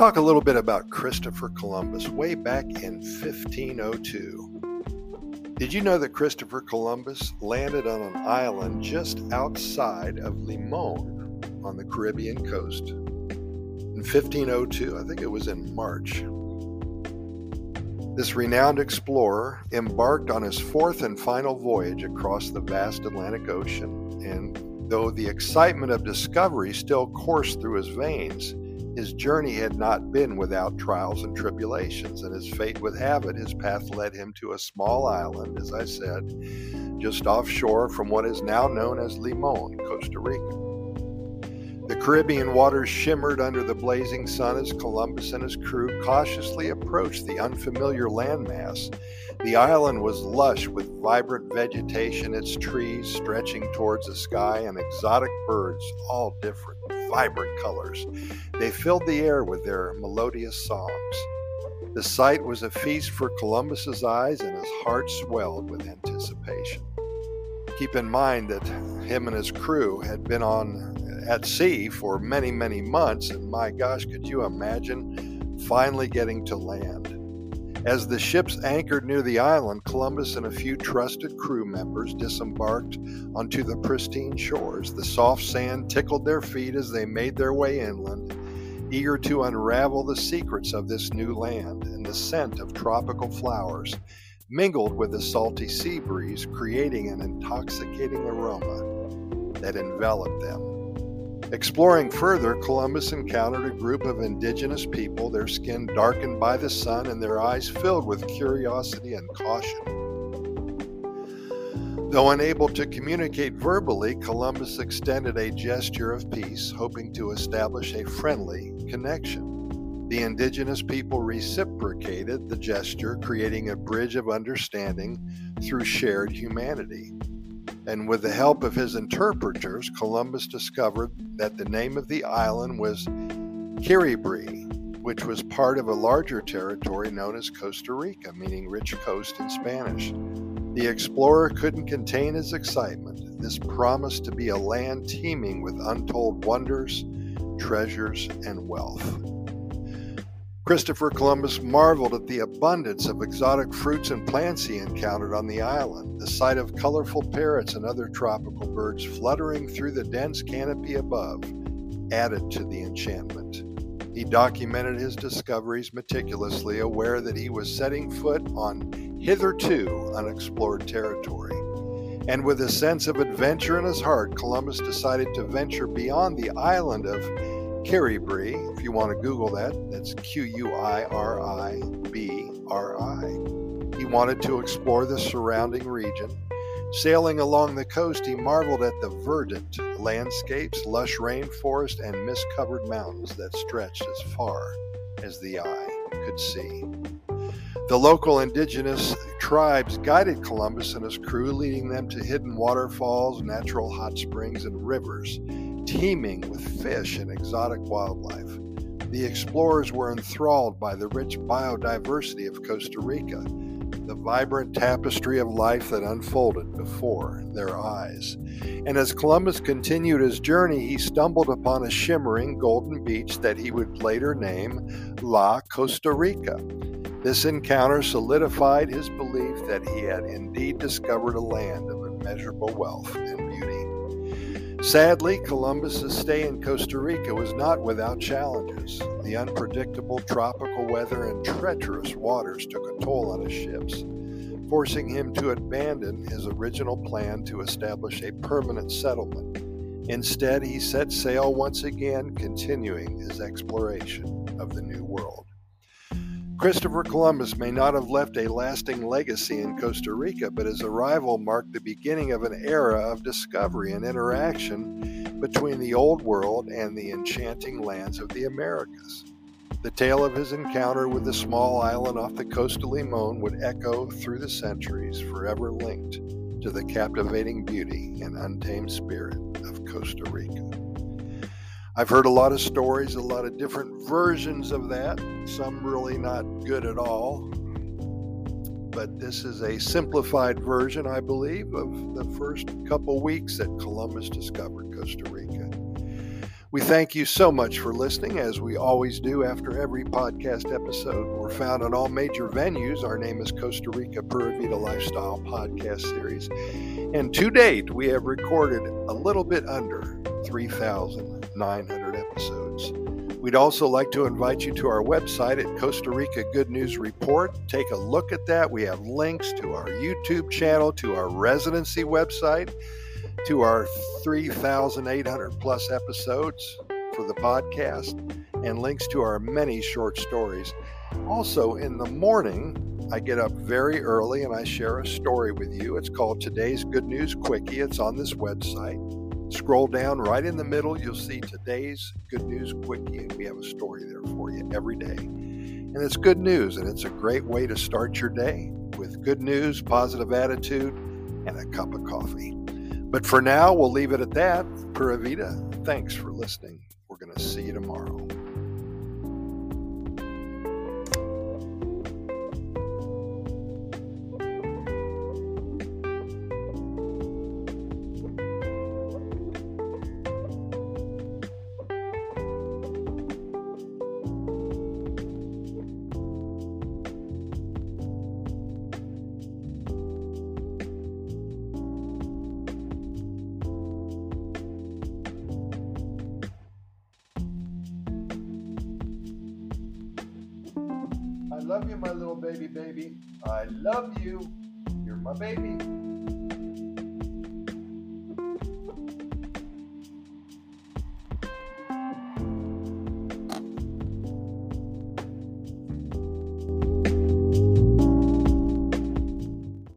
talk a little bit about Christopher Columbus way back in 1502. Did you know that Christopher Columbus landed on an island just outside of Limon on the Caribbean coast? In 1502, I think it was in March. This renowned explorer embarked on his fourth and final voyage across the vast Atlantic Ocean, and though the excitement of discovery still coursed through his veins, his journey had not been without trials and tribulations, and as fate would have it, his path led him to a small island, as I said, just offshore from what is now known as Limon, Costa Rica. The Caribbean waters shimmered under the blazing sun as Columbus and his crew cautiously approached the unfamiliar landmass. The island was lush with vibrant vegetation, its trees stretching towards the sky, and exotic birds, all different, vibrant colors. They filled the air with their melodious songs. The sight was a feast for Columbus's eyes, and his heart swelled with anticipation. Keep in mind that him and his crew had been on at sea for many, many months, and my gosh, could you imagine finally getting to land? As the ships anchored near the island, Columbus and a few trusted crew members disembarked onto the pristine shores. The soft sand tickled their feet as they made their way inland, eager to unravel the secrets of this new land, and the scent of tropical flowers mingled with the salty sea breeze, creating an intoxicating aroma that enveloped them. Exploring further, Columbus encountered a group of indigenous people, their skin darkened by the sun and their eyes filled with curiosity and caution. Though unable to communicate verbally, Columbus extended a gesture of peace, hoping to establish a friendly connection. The indigenous people reciprocated the gesture, creating a bridge of understanding through shared humanity and with the help of his interpreters, Columbus discovered that the name of the island was Quiribri, which was part of a larger territory known as Costa Rica, meaning rich coast in Spanish. The explorer couldn't contain his excitement. This promised to be a land teeming with untold wonders, treasures, and wealth. Christopher Columbus marveled at the abundance of exotic fruits and plants he encountered on the island, the sight of colorful parrots and other tropical birds fluttering through the dense canopy above added to the enchantment. He documented his discoveries meticulously, aware that he was setting foot on hitherto unexplored territory. And with a sense of adventure in his heart, Columbus decided to venture beyond the island of Quiribri, if you want to Google that, that's Q U I R I B R I. He wanted to explore the surrounding region. Sailing along the coast, he marveled at the verdant landscapes, lush rainforest, and mist covered mountains that stretched as far as the eye could see. The local indigenous tribes guided Columbus and his crew, leading them to hidden waterfalls, natural hot springs, and rivers teeming with fish and exotic wildlife. The explorers were enthralled by the rich biodiversity of Costa Rica, the vibrant tapestry of life that unfolded before their eyes. And as Columbus continued his journey, he stumbled upon a shimmering golden beach that he would later name La Costa Rica. This encounter solidified his belief that he had indeed discovered a land of immeasurable wealth and beauty. Sadly, Columbus's stay in Costa Rica was not without challenges. The unpredictable tropical weather and treacherous waters took a toll on his ships, forcing him to abandon his original plan to establish a permanent settlement. Instead, he set sail once again, continuing his exploration of the New World. Christopher Columbus may not have left a lasting legacy in Costa Rica, but his arrival marked the beginning of an era of discovery and interaction between the Old World and the enchanting lands of the Americas. The tale of his encounter with the small island off the coast of Limon would echo through the centuries, forever linked to the captivating beauty and untamed spirit of Costa Rica. I've heard a lot of stories, a lot of different versions of that, some really not good at all. But this is a simplified version, I believe, of the first couple weeks that Columbus discovered Costa Rica. We thank you so much for listening, as we always do after every podcast episode. We're found on all major venues. Our name is Costa Rica Pura Vida Lifestyle Podcast Series. And to date, we have recorded a little bit under 3,900 episodes. We'd also like to invite you to our website at Costa Rica Good News Report. Take a look at that. We have links to our YouTube channel, to our residency website to our 3,800 plus episodes for the podcast and links to our many short stories. Also, in the morning, I get up very early and I share a story with you. It's called Today's Good News Quickie. It's on this website. Scroll down right in the middle, you'll see Today's Good News Quickie, and we have a story there for you every day. And it's good news, and it's a great way to start your day with good news, positive attitude, and a cup of coffee. But for now, we'll leave it at that. Pura thanks for listening. We're going to see you tomorrow. Love you, my little baby baby. I love you. You're my baby.